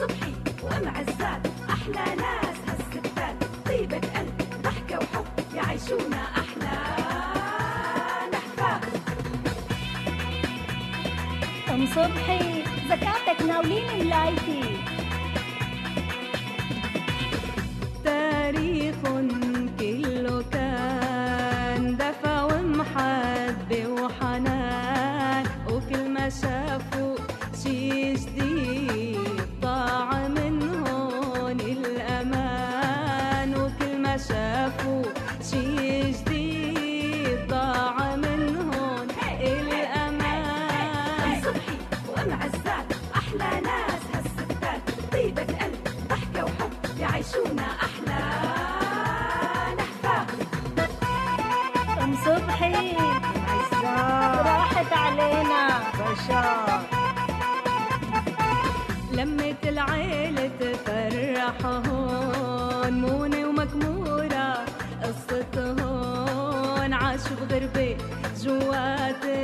صبحي وام عزات أحلى ناس هالستات. طيبة قلب ضحكة وحب يعيشونا أحلى. نحفات ام صبحي زكاتك ناولين ملايتي. تاريخ كله كان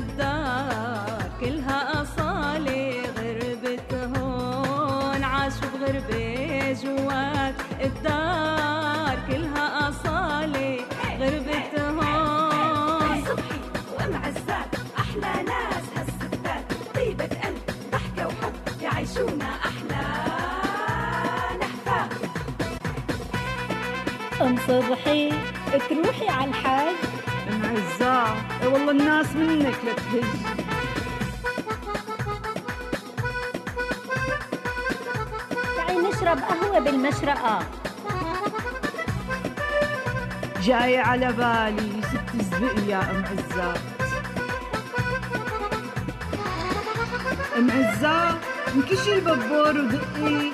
الدار كلها أصالة غربة هون عاشوا بغربة جوات الدار كلها أصالة غربة هون. صبحي وام عزات أحلى ناس هالستات طيبة قلب ضحكة وحب يعيشونا أحلى نحفات أم صبحي تروحي على الحاج؟ معزة إي والله الناس منك لتهج تعي نشرب قهوة بالمشرقة. جاي على بالي ست الزبق يا أم عزات أم عزات انكشي البابور ودقي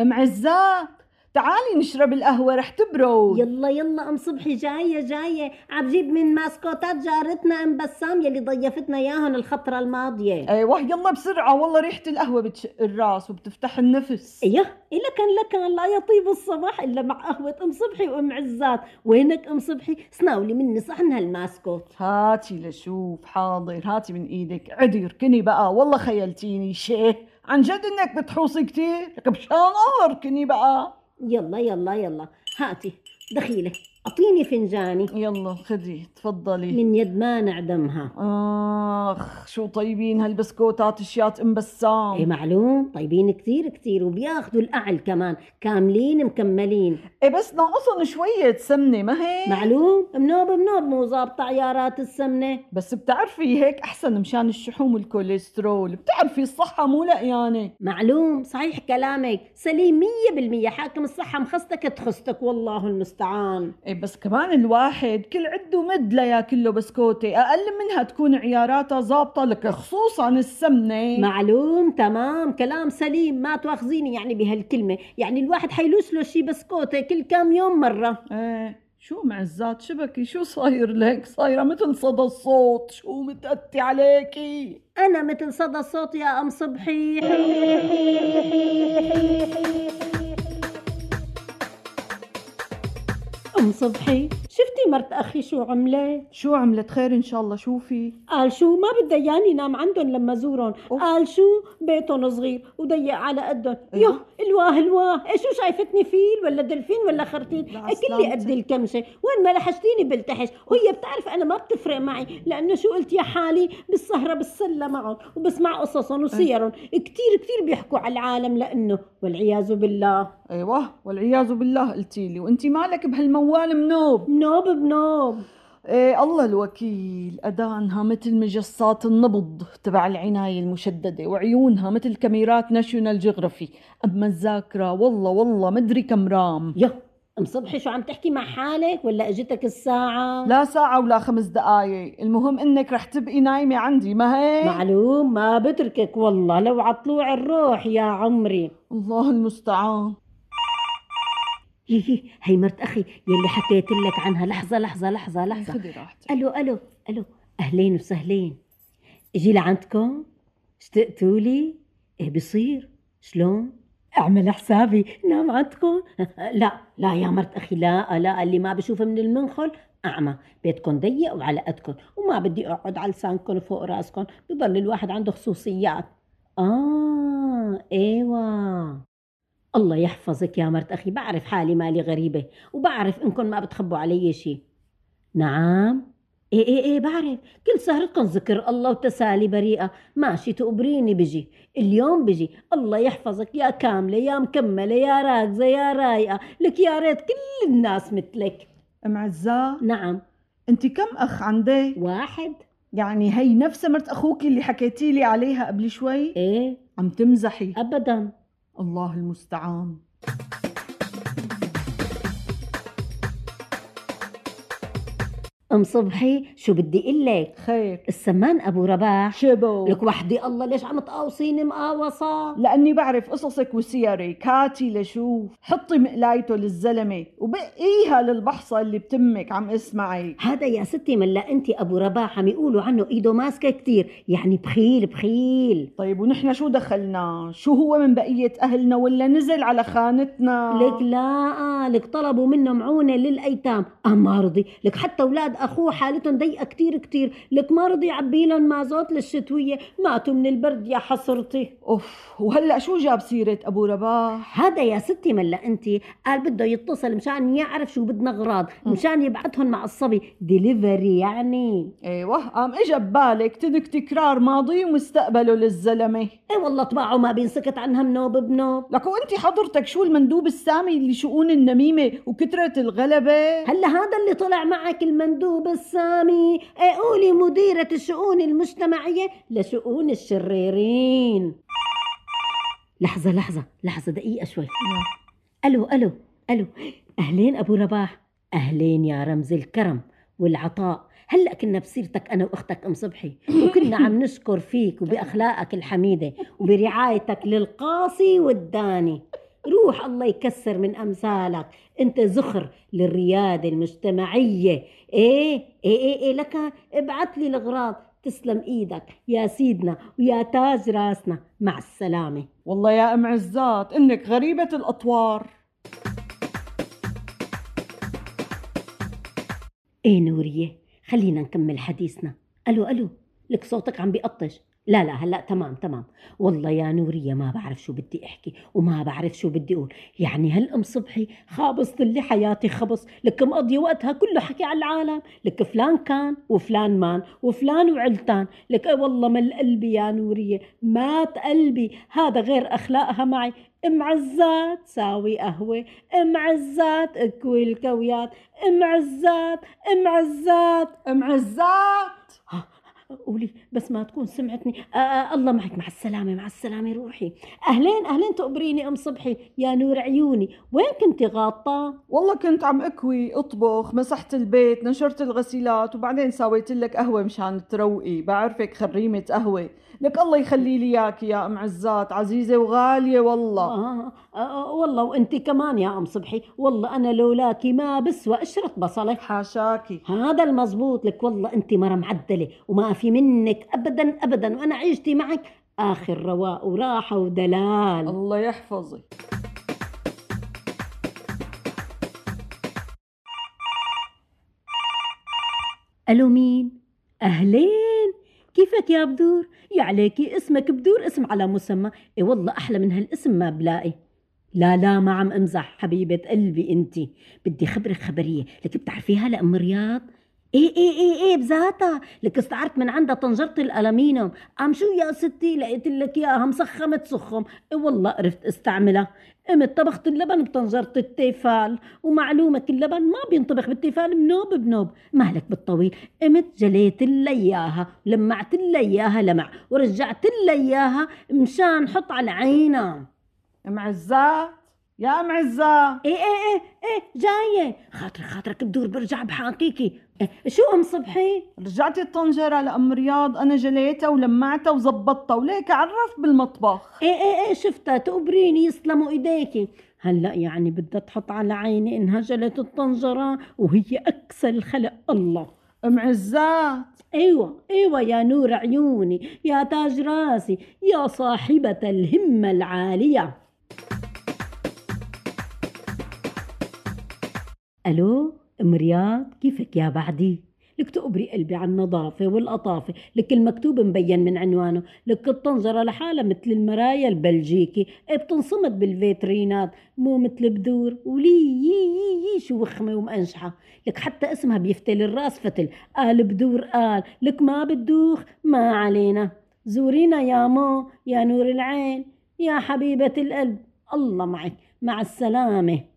أم عزات تعالي نشرب القهوة رح تبرد. يلا يلا أم صبحي جاية جاية. عم بجيب من ماسكوتات جارتنا أم بسام يلي ضيفتنا اياهم الخطرة الماضية. أيوه يلا بسرعة. والله ريحة القهوة بتشق الراس وبتفتح النفس. أيوه إلا كان لكان لا يطيب الصباح إلا مع قهوة أم صبحي وأم عزات وينك أم صبحي؟ ناوليني صحن هالماسكوت. هاتي لشوف حاضر. هاتي من إيدك. عدي اركني بقى. والله خيلتيني شي عن جد إنك بتحوصي كتير؟ لك مشان الله اركني بقى. يلا يلا يلا. هاتي. دخيلة. أعطيني فنجاني. يلا خدي تفضلي. من يد ما نعدمها. آخ شو طيبين هالبسكوتات اشيات أم بسام. معلوم. طيبين كتير كتير وبياخدوا الأعل كمان. كاملين مكملين. إيه بس ناقصهم شوية سمنة ما هيك معلوم. منوب منوب مو ظابطة عيارات السمنة. بس بتعرفي هيك أحسن مشان الشحوم والكوليسترول. بتعرفي الصحة مو لقيانة معلوم. صحيح كلامك. سليم مية بالمية. حاكم الصحة مخستك تخستك والله المستعان. إيه بس كمان الواحد كل عده مد لياكل له بسكوتة أقل منها تكون عياراتها ظابطة لك خصوصا السمنة. معلوم تمام. كلام سليم ما تواخذيني يعني بهالكلمة. يعني الواحد حيلوس له شي بسكوتة كل كام يوم مرة. إيه شو معزات شبكي؟ شو صاير لك؟ صايرة مثل صدى الصوت. شو متأتي عليكي؟ أنا مثل صدى الصوت يا أم صبحي. أم صبحي شفتي مرت أخي شو عملت؟ شو عملت؟ خير إن شاء الله شوفي قال شو؟ ما بدها ياني نام عندهم لما زورهم. قال شو؟ بيتهم صغير وضيق على قدهم. أيوة. يوه الواه الواه. إيه شو شايفتني فيل ولا دلفين ولا خرتيت لا إيه كلي. قد الكمشه وين ما لحشتيني بلتحش. وهي بتعرف أنا ما بتفرق معي لأنه شو قلت يا حالي؟ بالسهره بالسلة معهم وبسمع قصصهم وسيرهم. كتير كتير بيحكوا على العالم لأنه والعياذ بالله. أيوه والعياذ بالله قلتي لي. وانت مالك بهالموال منوب. بنوب بنوب إيه الله الوكيل اذانها مثل مجسات النبض تبع العناية المشددة وعيونها مثل كاميرات ناشونال جيوغرافي. أما الذاكرة والله والله مدري كم RAM. يا أم صبحي شو عم تحكي مع حالك ولا أجتك الساعة؟ لا ساعة ولا خمس دقايق. المهم إنك رح تبقي نايمة عندي ما هيك معلوم ما بتركك والله. لو عطلوع الروح يا عمري. الله المستعان. هي هي هي مرت أخي يلي حكيت لك عنها. لحظة لحظة لحظة لحظة. خذي راحتك. ألو ألو ألو. أهلين وسهلين. إجي لعندكم. اشتقتوا لي إيه بصير شلون؟ أعمل حسابي. نام عندكم. لا لا يا مرت أخي لا لا. اللي ما بشوف من المنخل أعمى. بيتكم ضيق وعلى قدكم وما بدي أقعد على لسانكم فوق راسكم. بضل الواحد عنده خصوصيات. آه إيوة. الله يحفظك يا مرت أخي بعرف حالي مالي غريبة وبعرف إنكم ما بتخبوا علي شي. نعم؟ إيه إيه إيه بعرف. كل سهرتكم ذكر الله وتسالي بريئة. ماشي تقبريني بجي. اليوم بجي. الله يحفظك يا كاملة يا مكملة يا راكزة يا رايقة. لك يا ريت كل الناس مثلك. أم عزة؟ نعم. أنت كم أخ عندك؟ واحد. يعني هي نفس مرت أخوك اللي حكيتي لي عليها قبل شوي؟ إيه. عم تمزحي. ابدا. الله المستعان. ام صبحي شو بدي أقول لك؟ خير. السمان أبو رباح. شبو. لك وحدي الله ليش عم تقاوصيني مقاوصة؟ لأني بعرف قصصك وسيرك هاتي لشوف. حطي مقلايته للزلمة وبقيها للبحصة اللي بتمك عم اسمعك هذا يا ستي ملا أنت أبو رباح عم يقولوا عنه إيده ماسكة كتير. يعني بخيل بخيل. طيب ونحن شو دخلنا؟ شو هو من بقية أهلنا ولا نزل على خانتنا؟ لك لا لك طلبوا منه معونه للأيتام. آه ما رضي لك حتى أولاد أخوه حالتهم ضيقة كتير كتير لك ما رضي يعبي لهم مازوت للشتوية. ماتوا من البرد يا حسرتي أوف وهلأ شو جاب سيرة أبو رباح؟ هذا يا ستي ملا أنت. قال بده يتصل مشان يعرف شو بدنا أغراض مشان يبعثهم مع الصبي. ديليفري يعني. إيوه قام اجى ببالك تدك تكرار ماضي ومستقبله للزلمة. اي والله طباعه ما بينسكت عنها منوب بنوب. لك وأنت حضرتك شو المندوب السامي لشؤون النميمة وكثرة الغلبة؟ هلأ هذا اللي طلع معك المندوب. السامي إيه قولي مديرة الشؤون المجتمعية لشؤون الشريرين. لحظة لحظة لحظة دقيقة شوي. ألو ألو ألو. أهلين أبو رباح. أهلين يا رمز الكرم والعطاء. هلأ كنا بسيرتك أنا وأختك أم صبحي. وكنا عم نشكر فيك وبأخلاقك الحميدة وبرعايتك للقاصي والداني. روح الله يكسر من أمثالك. أنت زخر للريادة المجتمعية. إيه إيه إيه, إيه لك ابعت لي الأغراض. تسلم إيدك يا سيدنا ويا تاج راسنا. مع السلامة. والله يا أم عزات إنك غريبة الأطوار. إيه نورية خلينا نكمل حديثنا. ألو ألو لك صوتك عم بيقطش. لا لا هلأ تمام تمام. والله يا نورية ما بعرف شو بدي أحكي وما بعرف شو بدي أقول. يعني هالام صبحي خابصت لي حياتي خبص. لك مقضية وقتها كله حكي على العالم. لك فلان كان وفلان مان وفلان وعلتان. لك والله مل قلبي يا نورية مات قلبي. هذا غير أخلاقها معي. أم عزات ساوي قهوة. أم عزات أكوي الكويات. أم عزات أم عزات أم عزات. قولي بس ما تكون سمعتني. آه آه الله معك. مع السلامة مع السلامة روحي. أهلين أهلين تقبريني أم صبحي؟ يا نور عيوني. وين كنتي غاطة؟ والله كنت عم أكوي أطبخ مسحت البيت نشرت الغسيلات وبعدين سويت لك قهوة مشان تروقي. بعرفك خريمة قهوة. لك الله يخلي لي إياك يا أم عزات. عزيزة وغالية والله. آه آه والله. وأنت كمان يا أم صبحي. والله أنا لولاكي ما بسوى قشرة بصلة. حاشاكي هذا المزبوط. لك والله أنت مرة معدلة وما في منك أبدا أبدا وأنا عيشتي معك آخر رواق وراحة ودلال. الله يحفظك. ألو مين؟ أهلين. كيفك يا بدور؟ يا عليكي اسمك بدور اسم على مسمى. إيه والله أحلى من هالاسم ما بلاقي. لا لا ما عم أمزح حبيبة قلبي أنتي. بدي خبرك خبرية. لك بتعرفيها لأم رياض؟ إيه إيه إيه إيه بذاتها. لك استعرت من عندها طنجرة الألمينيوم. قام شو يا ستي؟ لقيت لك إياها مسخمة تسخم إيه والله عرفت أستعملها. قمت طبخت اللبن بطنجرة التيفال. ومعلومة اللبن ما بينطبخ بالتيفال بنوب بنوب. مهلك بالطويل. قمت جليت إياها. لمعت إياها لمع. ورجعت إياها مشان حط على عينها. ام عزات يا ام عزات إيه إيه إيه إيه جاية. خاطرك خاطرك بدور برجع بحاكيكي إيه شو أم صبحي؟ رجعتي الطنجرة لأم رياض. أنا جليتها ولمعتها وزبطتها. وليك عرف بالمطبخ. إيه إيه إيه شفتها. تقبريني يسلموا إيديكي. هلأ يعني بدها تحط على عيني إنها جلت الطنجرة وهي اكسل خلق الله. أم عزات إيوه إيوه يا نور عيوني يا تاج راسي يا صاحبة الهمة العالية. ألو ام رياض كيفك يا بعدي؟ لك تقبري قلبي على النظافة والقطافة لك المكتوب مبين من عنوانه لك الطنجرة لحالها مثل المرايا البلجيكي. إيه بتنصمت بالفيترينات؟ مو مثل بدور. ولي يي يي يي شو وخمة ومأنشحة. لك حتى اسمها بيفتل الرأس فتل. قال بدور قال لك ما بتدوخ ما علينا. زورينا يا مو يا نور العين يا حبيبة القلب. الله معك. مع السلامة.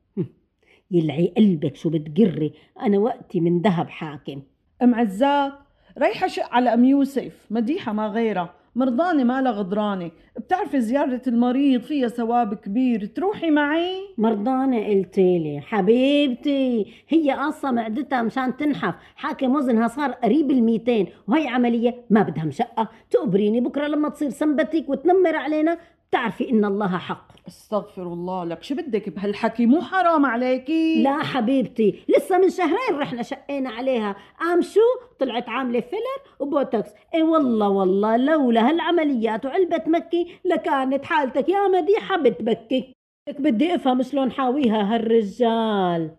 يلعي قلبك شو بتقري أنا وقتي من ذهب حاكم. أم عزات رايحة شق على أم يوسف. مديحة ما غيرها. مرضانة مالها غدرانة. بتعرفي زيارة المريض فيها ثواب كبير. تروحي معي؟ مرضانة قلتيلي حبيبتي هي قاصة معدتها مشان تنحف. حاكم وزنها صار قريب الميتين. وهي عملية ما بدها مشقة. تقبريني بكرة لما تصير سنبتك وتنمر علينا. بتعرفي إن الله حق. أستغفر الله لك. شو بدك بهالحكي؟ مو حرام عليكي لا حبيبتي لسه من شهرين رحنا شقينا عليها. قام شو؟ طلعت عاملة فيلر وبوتوكس. إي والله والله لولا هالعمليات وعلبة مكياج لكانت حالتك يا مديحة بتبكي. لك بدي أفهم شلون حاويها هالرجال.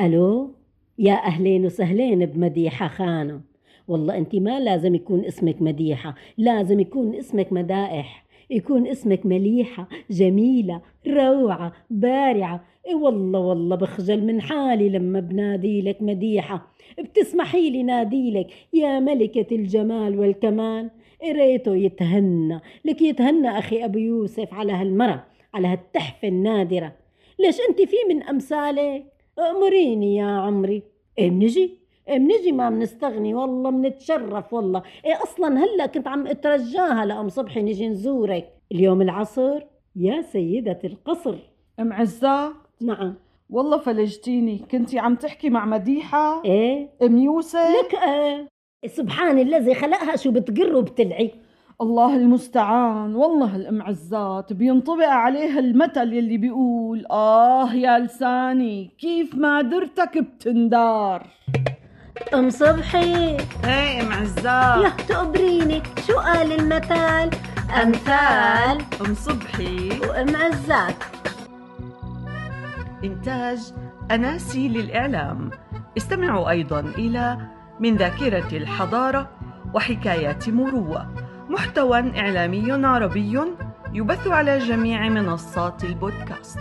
ألو؟ يا أهلين وسهلين بمديحة خانم. والله أنت ما لازم يكون اسمك مديحة لازم يكون اسمك مدائح يكون اسمك مليحة جميلة روعة بارعة. إي والله والله بخجل من حالي لما بنادي لك مديحة. بتسمحي لي نادي لك يا ملكة الجمال والكمال. إيه ريته يتهنى لك يتهنى أخي أبو يوسف على هالمرة على هالتحفة النادرة. ليش أنت في من أمثالك أمريني يا عمري. إيه إيه بنجي ما بنستغني والله بنتشرف والله. إيه أصلا هلأ كنت عم أترجاها لأم صبحي نجي نزورك. اليوم العصر يا سيدة القصر. أم عزات نعم. والله فلجتيني. كنتي عم تحكي مع مديحة؟ إيه. أم يوسف؟ لك آه سبحان الذي خلقها شو بتقر وبتلعي. الله المستعان. والله الأم عزات بينطبق عليها المثل يلي بيقول آه يا لساني كيف ما درتك بتندار. أم صبحي. إيه أم عزات يا تقبريني شو قال المثل أمثال. أم صبحي. وأم عزات إنتاج أناسي للإعلام. استمعوا أيضا إلى من ذاكرة الحضارة وحكايات مروة. محتوى إعلامي عربي يبث على جميع منصات البودكاست.